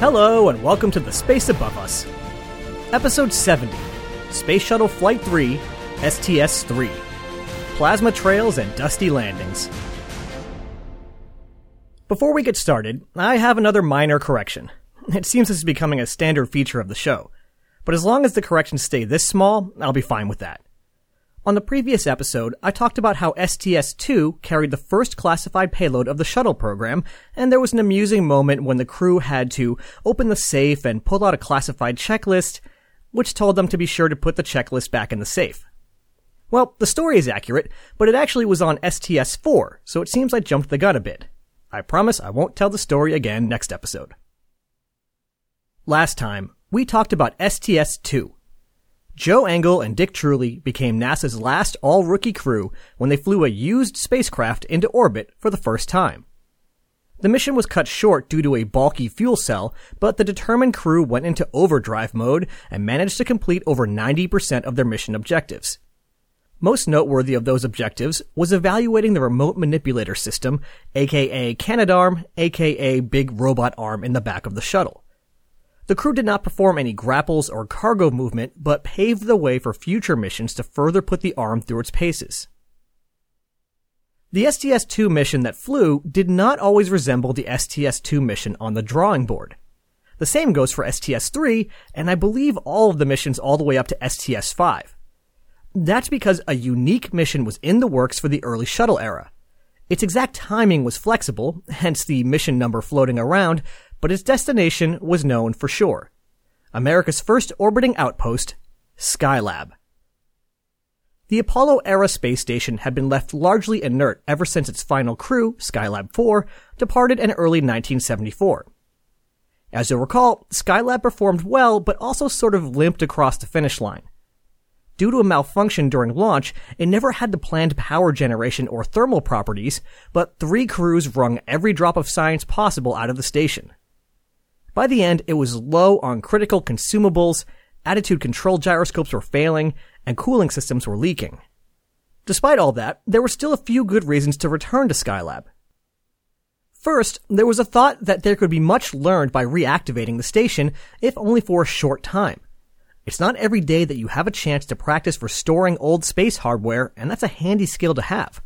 Hello, and welcome to the Space Above Us. Episode 70 Space Shuttle Flight 3, STS 3 Plasma Trails and Dusty Landings. Before we get started, I have another minor correction. It seems this is becoming a standard feature of the show, but as long as the corrections stay this small, I'll be fine with that. On the previous episode, I talked about how STS-2 carried the first classified payload of the shuttle program, and there was an amusing moment when the crew had to open the safe and pull out a classified checklist, which told them to be sure to put the checklist back in the safe. Well, the story is accurate, but it actually was on STS-4, so it seems I jumped the gun a bit. I promise I won't tell the story again next episode. Last time, we talked about STS-2, Joe Engle and Dick Truly became NASA's last all rookie crew when they flew a used spacecraft into orbit for the first time. The mission was cut short due to a bulky fuel cell, but the determined crew went into overdrive mode and managed to complete over 90% of their mission objectives. Most noteworthy of those objectives was evaluating the remote manipulator system, aka Canadarm, aka Big Robot Arm in the back of the shuttle. The crew did not perform any grapples or cargo movement, but paved the way for future missions to further put the arm through its paces. The STS-2 mission that flew did not always resemble the STS-2 mission on the drawing board. The same goes for STS-3, and I believe all of the missions all the way up to STS-5. That's because a unique mission was in the works for the early shuttle era. Its exact timing was flexible, hence the mission number floating around, but its destination was known for sure. America's first orbiting outpost, Skylab. The Apollo era space station had been left largely inert ever since its final crew, Skylab 4, departed in early 1974. As you'll recall, Skylab performed well, but also sort of limped across the finish line. Due to a malfunction during launch, it never had the planned power generation or thermal properties, but three crews wrung every drop of science possible out of the station. By the end, it was low on critical consumables, attitude control gyroscopes were failing, and cooling systems were leaking. Despite all that, there were still a few good reasons to return to Skylab. First, there was a thought that there could be much learned by reactivating the station, if only for a short time. It's not every day that you have a chance to practice restoring old space hardware, and that's a handy skill to have.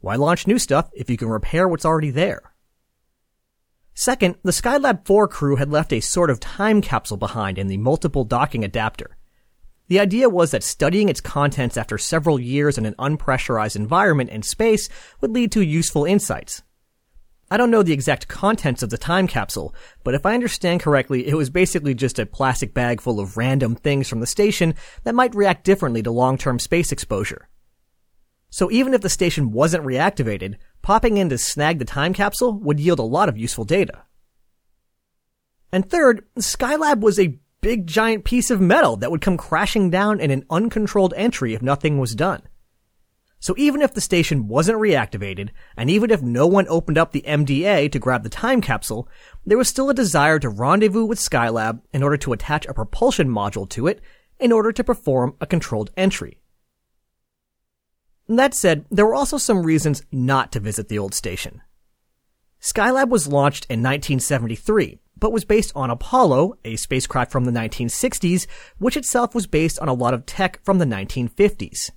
Why launch new stuff if you can repair what's already there? Second, the Skylab 4 crew had left a sort of time capsule behind in the multiple docking adapter. The idea was that studying its contents after several years in an unpressurized environment in space would lead to useful insights. I don't know the exact contents of the time capsule, but if I understand correctly, it was basically just a plastic bag full of random things from the station that might react differently to long-term space exposure. So even if the station wasn't reactivated, popping in to snag the time capsule would yield a lot of useful data. And third, Skylab was a big giant piece of metal that would come crashing down in an uncontrolled entry if nothing was done. So even if the station wasn't reactivated, and even if no one opened up the MDA to grab the time capsule, there was still a desire to rendezvous with Skylab in order to attach a propulsion module to it in order to perform a controlled entry. That said, there were also some reasons not to visit the old station. Skylab was launched in 1973, but was based on Apollo, a spacecraft from the 1960s, which itself was based on a lot of tech from the 1950s.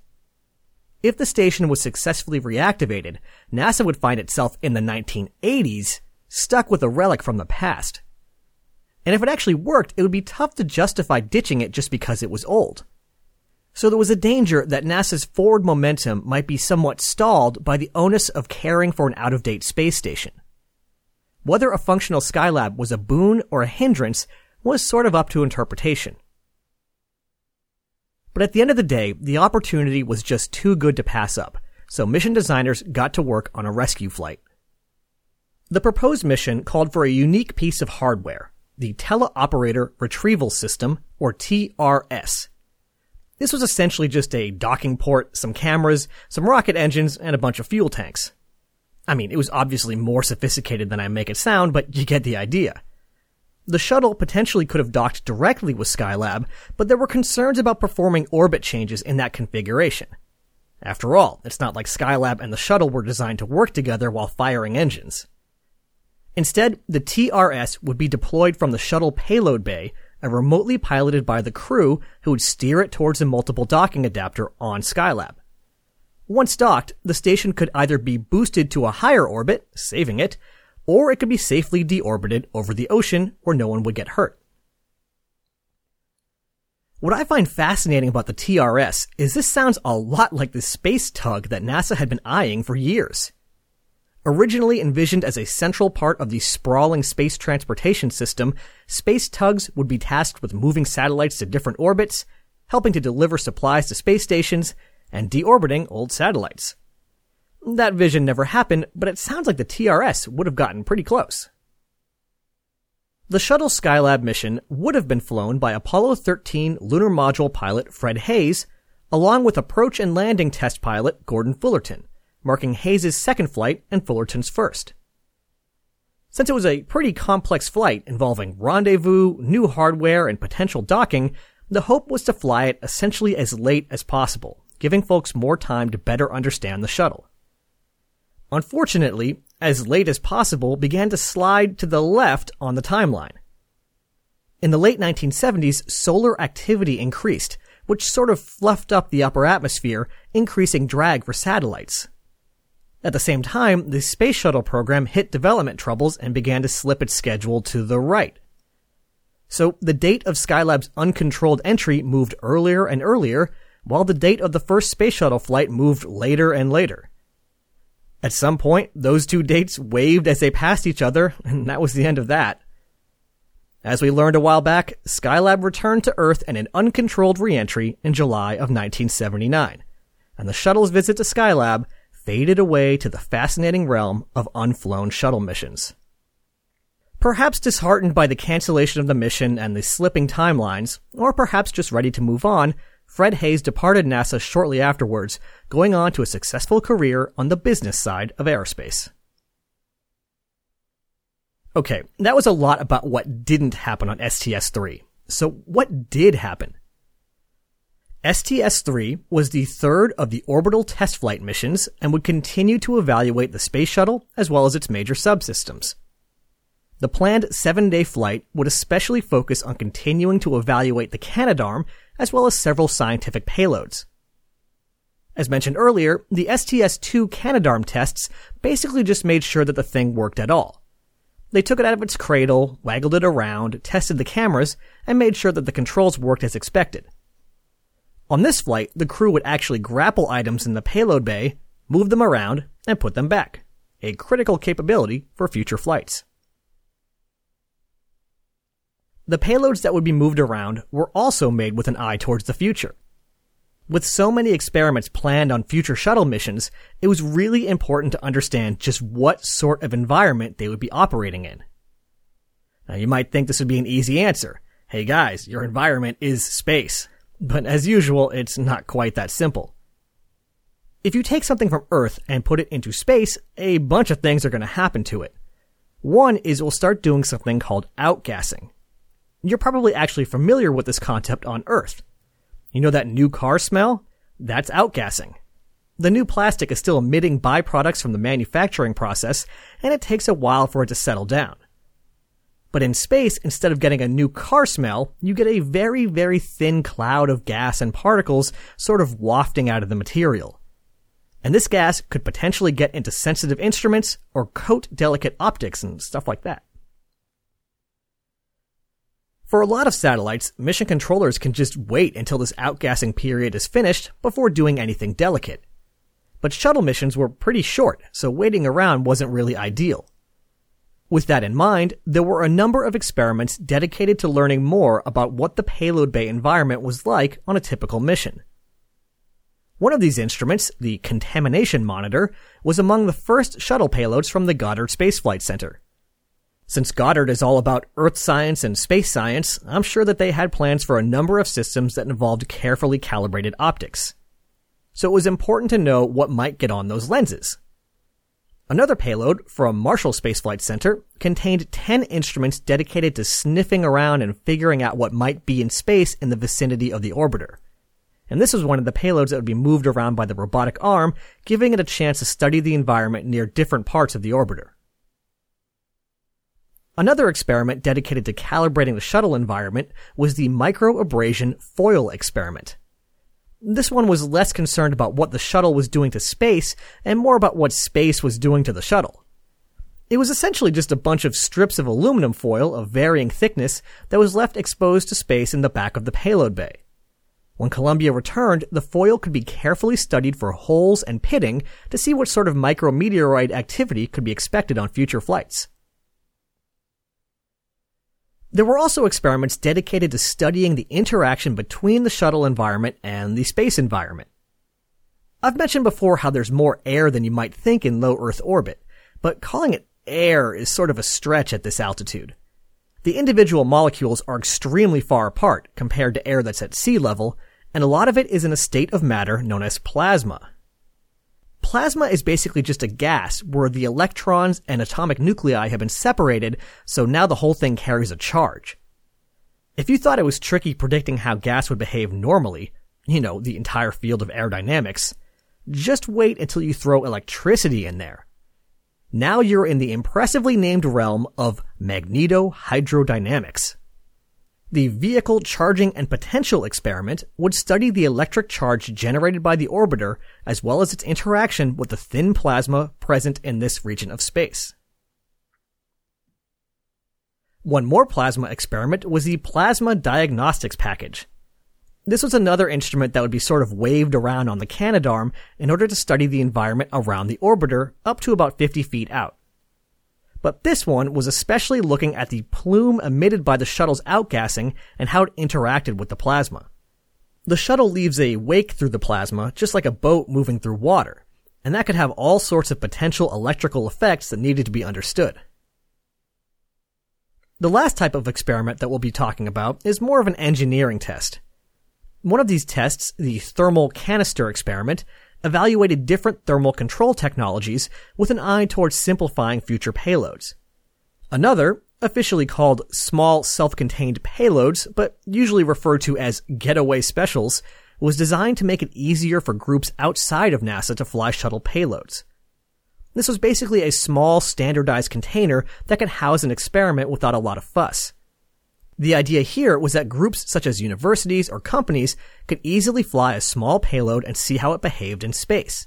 If the station was successfully reactivated, NASA would find itself in the 1980s stuck with a relic from the past. And if it actually worked, it would be tough to justify ditching it just because it was old. So there was a danger that NASA's forward momentum might be somewhat stalled by the onus of caring for an out-of-date space station. Whether a functional Skylab was a boon or a hindrance was sort of up to interpretation. But at the end of the day, the opportunity was just too good to pass up, so mission designers got to work on a rescue flight. The proposed mission called for a unique piece of hardware, the Teleoperator Retrieval System, or TRS, this was essentially just a docking port, some cameras, some rocket engines, and a bunch of fuel tanks. I mean, it was obviously more sophisticated than I make it sound, but you get the idea. The shuttle potentially could have docked directly with Skylab, but there were concerns about performing orbit changes in that configuration. After all, it's not like Skylab and the shuttle were designed to work together while firing engines. Instead, the TRS would be deployed from the shuttle payload bay and remotely piloted by the crew who would steer it towards a multiple docking adapter on Skylab. Once docked, the station could either be boosted to a higher orbit, saving it, or it could be safely deorbited over the ocean where no one would get hurt. What I find fascinating about the TRS is this sounds a lot like the space tug that NASA had been eyeing for years. Originally envisioned as a central part of the sprawling space transportation system, space tugs would be tasked with moving satellites to different orbits, helping to deliver supplies to space stations, and deorbiting old satellites. That vision never happened, but it sounds like the TRS would have gotten pretty close. The shuttle Skylab mission would have been flown by Apollo 13 lunar module pilot Fred Haise, along with approach and landing test pilot Gordon Fullerton, marking Haise' second flight and Fullerton's first. Since it was a pretty complex flight involving rendezvous, new hardware, and potential docking, the hope was to fly it essentially as late as possible, giving folks more time to better understand the shuttle. Unfortunately, as late as possible began to slide to the left on the timeline. In the late 1970s, solar activity increased, which sort of fluffed up the upper atmosphere, increasing drag for satellites. At the same time, the space shuttle program hit development troubles and began to slip its schedule to the right. So the date of Skylab's uncontrolled entry moved earlier and earlier, while the date of the first space shuttle flight moved later and later. At some point, those two dates waved as they passed each other, and that was the end of that. As we learned a while back, Skylab returned to Earth in an uncontrolled reentry in July of 1979, and the shuttle's visit to Skylab faded away to the fascinating realm of unflown shuttle missions. Perhaps disheartened by the cancellation of the mission and the slipping timelines, or perhaps just ready to move on, Fred Haise departed NASA shortly afterwards, going on to a successful career on the business side of aerospace. Okay, that was a lot about what didn't happen on STS-3. So what did happen? STS-3 was the third of the orbital test flight missions and would continue to evaluate the space shuttle as well as its major subsystems. The planned seven-day flight would especially focus on continuing to evaluate the Canadarm as well as several scientific payloads. As mentioned earlier, the STS-2 Canadarm tests basically just made sure that the thing worked at all. They took it out of its cradle, waggled it around, tested the cameras, and made sure that the controls worked as expected. On this flight, the crew would actually grapple items in the payload bay, move them around, and put them back. A critical capability for future flights. The payloads that would be moved around were also made with an eye towards the future. With so many experiments planned on future shuttle missions, it was really important to understand just what sort of environment they would be operating in. Now you might think this would be an easy answer. Hey guys, your environment is space. But as usual, it's not quite that simple. If you take something from Earth and put it into space, a bunch of things are going to happen to it. One is it will start doing something called outgassing. You're probably actually familiar with this concept on Earth. You know that new car smell? That's outgassing. The new plastic is still emitting byproducts from the manufacturing process, and it takes a while for it to settle down. But in space, instead of getting a new car smell, you get a very, very thin cloud of gas and particles sort of wafting out of the material. And this gas could potentially get into sensitive instruments or coat delicate optics and stuff like that. For a lot of satellites, mission controllers can just wait until this outgassing period is finished before doing anything delicate. But shuttle missions were pretty short, so waiting around wasn't really ideal. With that in mind, there were a number of experiments dedicated to learning more about what the payload bay environment was like on a typical mission. One of these instruments, the Contamination Monitor, was among the first shuttle payloads from the Goddard Space Flight Center. Since Goddard is all about Earth science and space science, I'm sure that they had plans for a number of systems that involved carefully calibrated optics. So it was important to know what might get on those lenses. Another payload from Marshall Space Flight Center contained 10 instruments dedicated to sniffing around and figuring out what might be in space in the vicinity of the orbiter. And this was one of the payloads that would be moved around by the robotic arm, giving it a chance to study the environment near different parts of the orbiter. Another experiment dedicated to calibrating the shuttle environment was the microabrasion foil experiment. This one was less concerned about what the shuttle was doing to space and more about what space was doing to the shuttle. It was essentially just a bunch of strips of aluminum foil of varying thickness that was left exposed to space in the back of the payload bay. When Columbia returned, the foil could be carefully studied for holes and pitting to see what sort of micrometeoroid activity could be expected on future flights. There were also experiments dedicated to studying the interaction between the shuttle environment and the space environment. I've mentioned before how there's more air than you might think in low Earth orbit, but calling it air is sort of a stretch at this altitude. The individual molecules are extremely far apart compared to air that's at sea level, and a lot of it is in a state of matter known as plasma. Plasma is basically just a gas where the electrons and atomic nuclei have been separated, so now the whole thing carries a charge. If you thought it was tricky predicting how gas would behave normally, you know, the entire field of aerodynamics, just wait until you throw electricity in there. Now you're in the impressively named realm of magnetohydrodynamics. The Vehicle Charging and Potential experiment would study the electric charge generated by the orbiter as well as its interaction with the thin plasma present in this region of space. One more plasma experiment was the Plasma Diagnostics Package. This was another instrument that would be sort of waved around on the Canadarm in order to study the environment around the orbiter up to about 50 feet out but this one was especially looking at the plume emitted by the shuttle's outgassing and how it interacted with the plasma. The shuttle leaves a wake through the plasma, just like a boat moving through water, and that could have all sorts of potential electrical effects that needed to be understood. The last type of experiment that we'll be talking about is more of an engineering test. One of these tests, the thermal canister experiment, evaluated different thermal control technologies with an eye towards simplifying future payloads. Another, officially called small self-contained payloads, but usually referred to as getaway specials, was designed to make it easier for groups outside of NASA to fly shuttle payloads. This was basically a small standardized container that could house an experiment without a lot of fuss. The idea here was that groups such as universities or companies could easily fly a small payload and see how it behaved in space.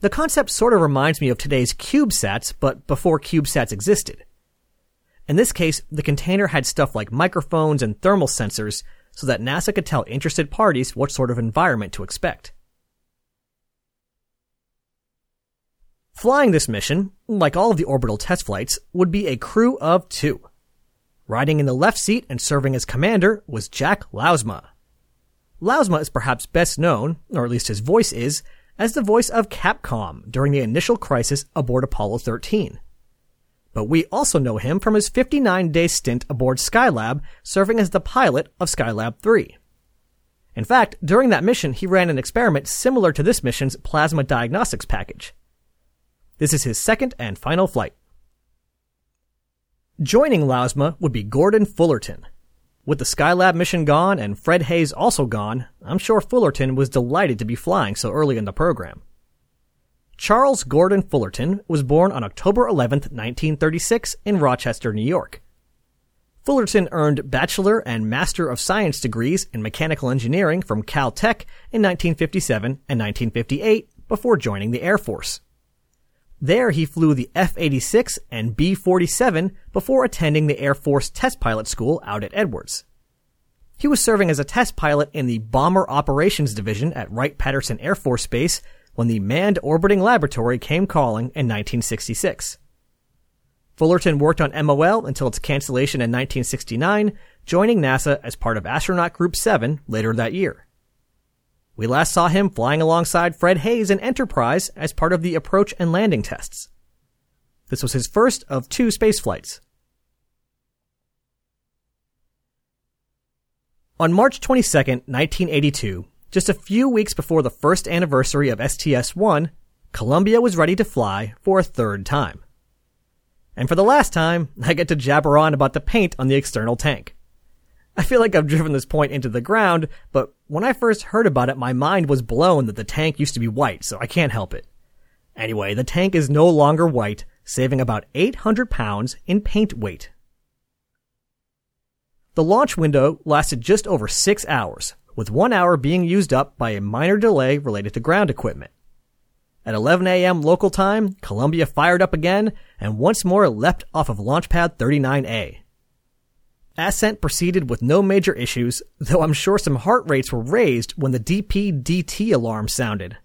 The concept sort of reminds me of today's CubeSats, but before CubeSats existed. In this case, the container had stuff like microphones and thermal sensors so that NASA could tell interested parties what sort of environment to expect. Flying this mission, like all of the orbital test flights, would be a crew of two. Riding in the left seat and serving as commander was Jack Lousma. Lousma is perhaps best known, or at least his voice is, as the voice of Capcom during the initial crisis aboard Apollo 13. But we also know him from his 59 day stint aboard Skylab, serving as the pilot of Skylab 3. In fact, during that mission, he ran an experiment similar to this mission's plasma diagnostics package. This is his second and final flight. Joining Lousma would be Gordon Fullerton. With the Skylab mission gone and Fred Haise also gone, I'm sure Fullerton was delighted to be flying so early in the program. Charles Gordon Fullerton was born on October 11, 1936 in Rochester, New York. Fullerton earned Bachelor and Master of Science degrees in Mechanical Engineering from Caltech in 1957 and 1958 before joining the Air Force. There he flew the F-86 and B-47 before attending the Air Force Test Pilot School out at Edwards. He was serving as a test pilot in the Bomber Operations Division at Wright-Patterson Air Force Base when the Manned Orbiting Laboratory came calling in 1966. Fullerton worked on MOL until its cancellation in 1969, joining NASA as part of Astronaut Group 7 later that year. We last saw him flying alongside Fred Haise in Enterprise as part of the approach and landing tests. This was his first of two space flights. On March 22, 1982, just a few weeks before the first anniversary of STS-1, Columbia was ready to fly for a third time. And for the last time, I get to jabber on about the paint on the external tank. I feel like I've driven this point into the ground, but when I first heard about it, my mind was blown that the tank used to be white, so I can't help it. Anyway, the tank is no longer white, saving about 800 pounds in paint weight. The launch window lasted just over six hours, with one hour being used up by a minor delay related to ground equipment. At 11 a.m. local time, Columbia fired up again and once more leapt off of Launchpad 39A. Ascent proceeded with no major issues, though I'm sure some heart rates were raised when the DPDT alarm sounded.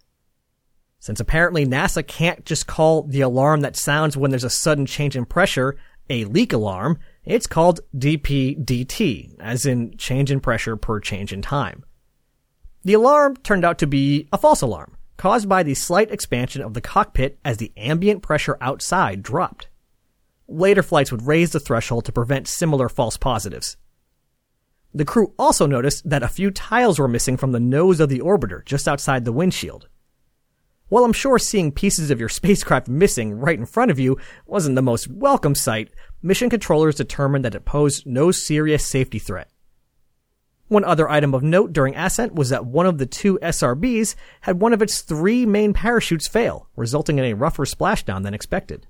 Since apparently NASA can't just call the alarm that sounds when there's a sudden change in pressure a leak alarm, it's called DPDT, as in change in pressure per change in time. The alarm turned out to be a false alarm, caused by the slight expansion of the cockpit as the ambient pressure outside dropped. Later flights would raise the threshold to prevent similar false positives. The crew also noticed that a few tiles were missing from the nose of the orbiter just outside the windshield. While I'm sure seeing pieces of your spacecraft missing right in front of you wasn't the most welcome sight, mission controllers determined that it posed no serious safety threat. One other item of note during ascent was that one of the two SRBs had one of its three main parachutes fail, resulting in a rougher splashdown than expected.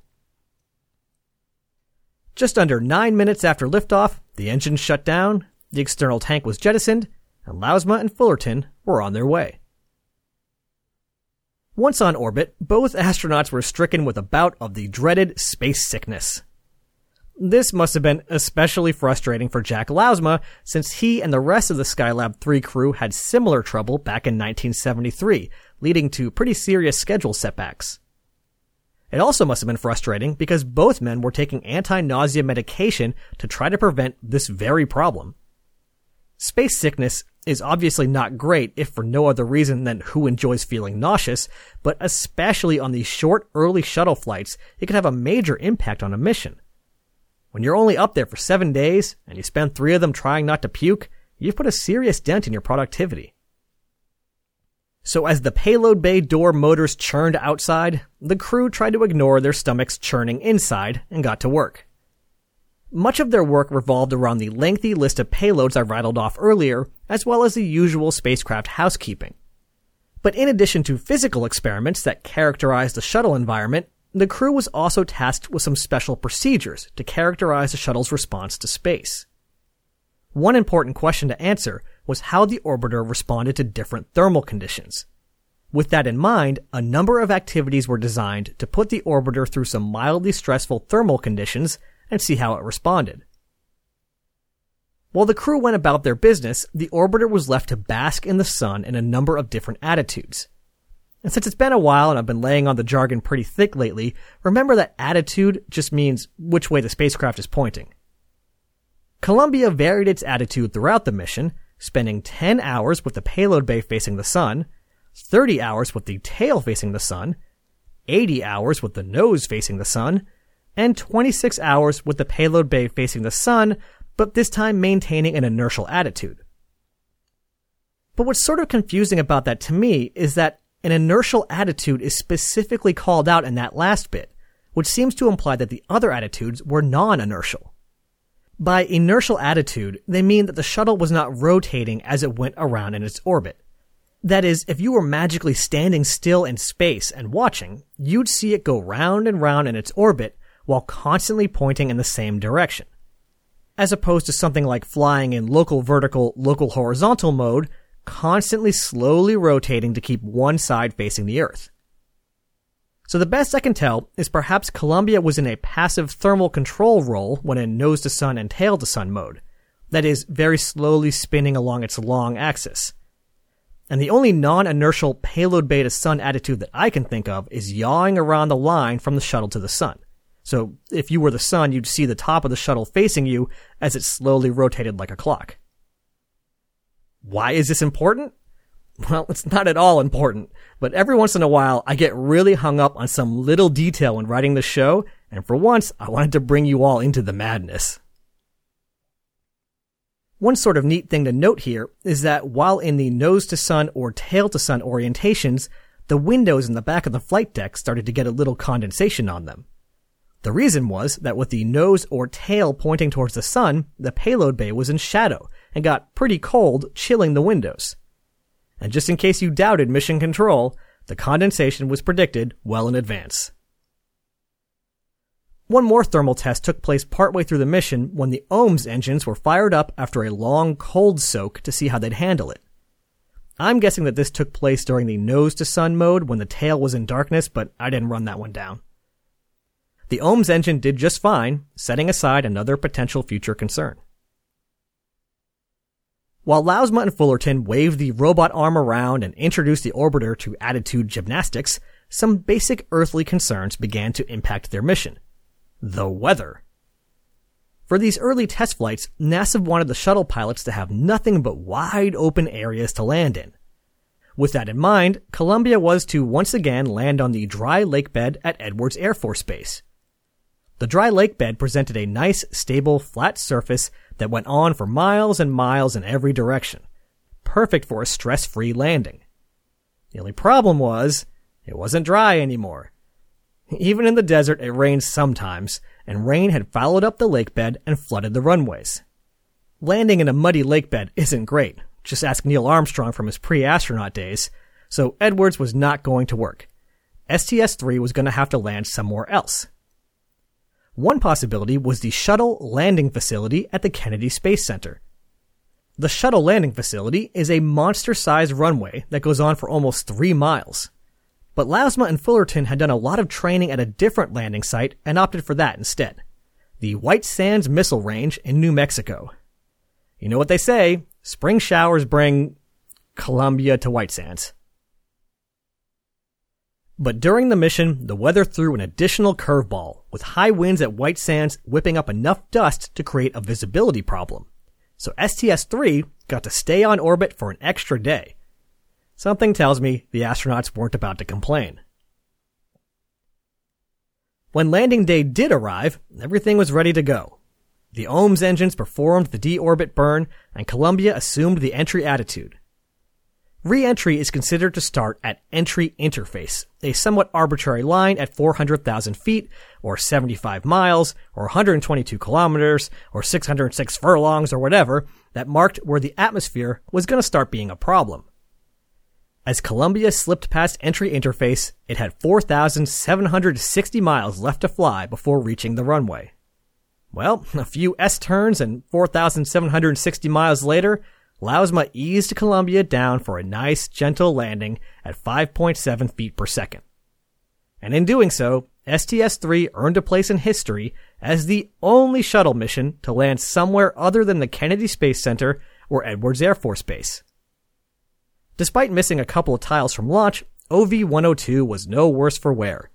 Just under nine minutes after liftoff, the engines shut down, the external tank was jettisoned, and Lousma and Fullerton were on their way. Once on orbit, both astronauts were stricken with a bout of the dreaded space sickness. This must have been especially frustrating for Jack Lousma, since he and the rest of the Skylab 3 crew had similar trouble back in 1973, leading to pretty serious schedule setbacks. It also must have been frustrating because both men were taking anti-nausea medication to try to prevent this very problem. Space sickness is obviously not great if for no other reason than who enjoys feeling nauseous, but especially on these short early shuttle flights, it can have a major impact on a mission. When you're only up there for seven days and you spend three of them trying not to puke, you've put a serious dent in your productivity. So as the payload bay door motors churned outside, the crew tried to ignore their stomachs churning inside and got to work. Much of their work revolved around the lengthy list of payloads I rattled off earlier, as well as the usual spacecraft housekeeping. But in addition to physical experiments that characterize the shuttle environment, the crew was also tasked with some special procedures to characterize the shuttle's response to space. One important question to answer was how the orbiter responded to different thermal conditions. With that in mind, a number of activities were designed to put the orbiter through some mildly stressful thermal conditions and see how it responded. While the crew went about their business, the orbiter was left to bask in the sun in a number of different attitudes. And since it's been a while and I've been laying on the jargon pretty thick lately, remember that attitude just means which way the spacecraft is pointing. Columbia varied its attitude throughout the mission, spending 10 hours with the payload bay facing the sun, 30 hours with the tail facing the sun, 80 hours with the nose facing the sun, and 26 hours with the payload bay facing the sun, but this time maintaining an inertial attitude. But what's sort of confusing about that to me is that an inertial attitude is specifically called out in that last bit, which seems to imply that the other attitudes were non-inertial. By inertial attitude, they mean that the shuttle was not rotating as it went around in its orbit. That is, if you were magically standing still in space and watching, you'd see it go round and round in its orbit while constantly pointing in the same direction. As opposed to something like flying in local vertical, local horizontal mode, constantly slowly rotating to keep one side facing the Earth. So the best I can tell is perhaps Columbia was in a passive thermal control role when in nose to sun and tail to sun mode. That is, very slowly spinning along its long axis. And the only non-inertial payload bay to sun attitude that I can think of is yawing around the line from the shuttle to the sun. So if you were the sun, you'd see the top of the shuttle facing you as it slowly rotated like a clock. Why is this important? Well, it's not at all important, but every once in a while I get really hung up on some little detail when writing the show, and for once I wanted to bring you all into the madness. One sort of neat thing to note here is that while in the nose to sun or tail to sun orientations, the windows in the back of the flight deck started to get a little condensation on them. The reason was that with the nose or tail pointing towards the sun, the payload bay was in shadow and got pretty cold, chilling the windows. And just in case you doubted mission control, the condensation was predicted well in advance. One more thermal test took place partway through the mission when the OMS engines were fired up after a long cold soak to see how they'd handle it. I'm guessing that this took place during the nose to sun mode when the tail was in darkness, but I didn't run that one down. The OMS engine did just fine, setting aside another potential future concern. While Lousma and Fullerton waved the robot arm around and introduced the orbiter to attitude gymnastics, some basic earthly concerns began to impact their mission the weather. For these early test flights, NASA wanted the shuttle pilots to have nothing but wide open areas to land in. With that in mind, Columbia was to once again land on the dry lake bed at Edwards Air Force Base. The dry lake bed presented a nice, stable, flat surface that went on for miles and miles in every direction. Perfect for a stress-free landing. The only problem was, it wasn't dry anymore. Even in the desert, it rains sometimes, and rain had followed up the lake bed and flooded the runways. Landing in a muddy lake bed isn't great. Just ask Neil Armstrong from his pre-astronaut days. So Edwards was not going to work. STS-3 was going to have to land somewhere else. One possibility was the shuttle landing facility at the Kennedy Space Center. The shuttle landing facility is a monster-sized runway that goes on for almost three miles. But Lousma and Fullerton had done a lot of training at a different landing site and opted for that instead. The White Sands Missile Range in New Mexico. You know what they say, spring showers bring Columbia to White Sands. But during the mission, the weather threw an additional curveball, with high winds at White Sands whipping up enough dust to create a visibility problem. So STS-3 got to stay on orbit for an extra day, Something tells me the astronauts weren't about to complain. When landing day did arrive, everything was ready to go. The OMS engines performed the deorbit burn, and Columbia assumed the entry attitude. Re-entry is considered to start at entry interface, a somewhat arbitrary line at 400,000 feet, or 75 miles, or 122 kilometers, or 606 furlongs, or whatever, that marked where the atmosphere was going to start being a problem. As Columbia slipped past entry interface, it had 4,760 miles left to fly before reaching the runway. Well, a few S turns and 4,760 miles later, Lousma eased Columbia down for a nice, gentle landing at 5.7 feet per second. And in doing so, STS-3 earned a place in history as the only shuttle mission to land somewhere other than the Kennedy Space Center or Edwards Air Force Base. Despite missing a couple of tiles from launch, OV-102 was no worse for wear.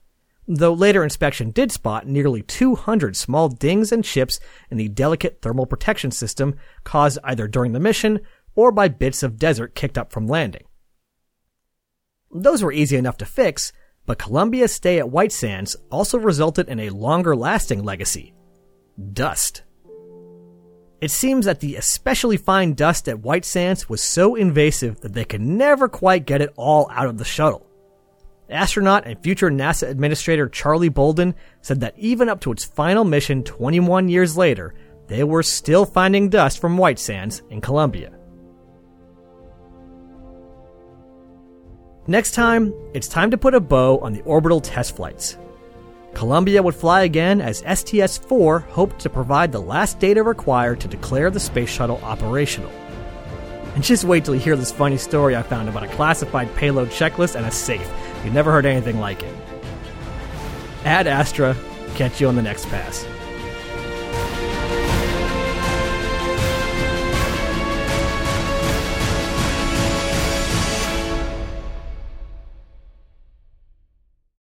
Though later inspection did spot nearly 200 small dings and chips in the delicate thermal protection system caused either during the mission or by bits of desert kicked up from landing. Those were easy enough to fix, but Columbia's stay at White Sands also resulted in a longer lasting legacy. Dust. It seems that the especially fine dust at White Sands was so invasive that they could never quite get it all out of the shuttle. Astronaut and future NASA Administrator Charlie Bolden said that even up to its final mission 21 years later, they were still finding dust from White Sands in Columbia. Next time, it's time to put a bow on the orbital test flights. Columbia would fly again as STS 4 hoped to provide the last data required to declare the space shuttle operational. And just wait till you hear this funny story I found about a classified payload checklist and a safe. You've never heard anything like it. Ad Astra, catch you on the next pass.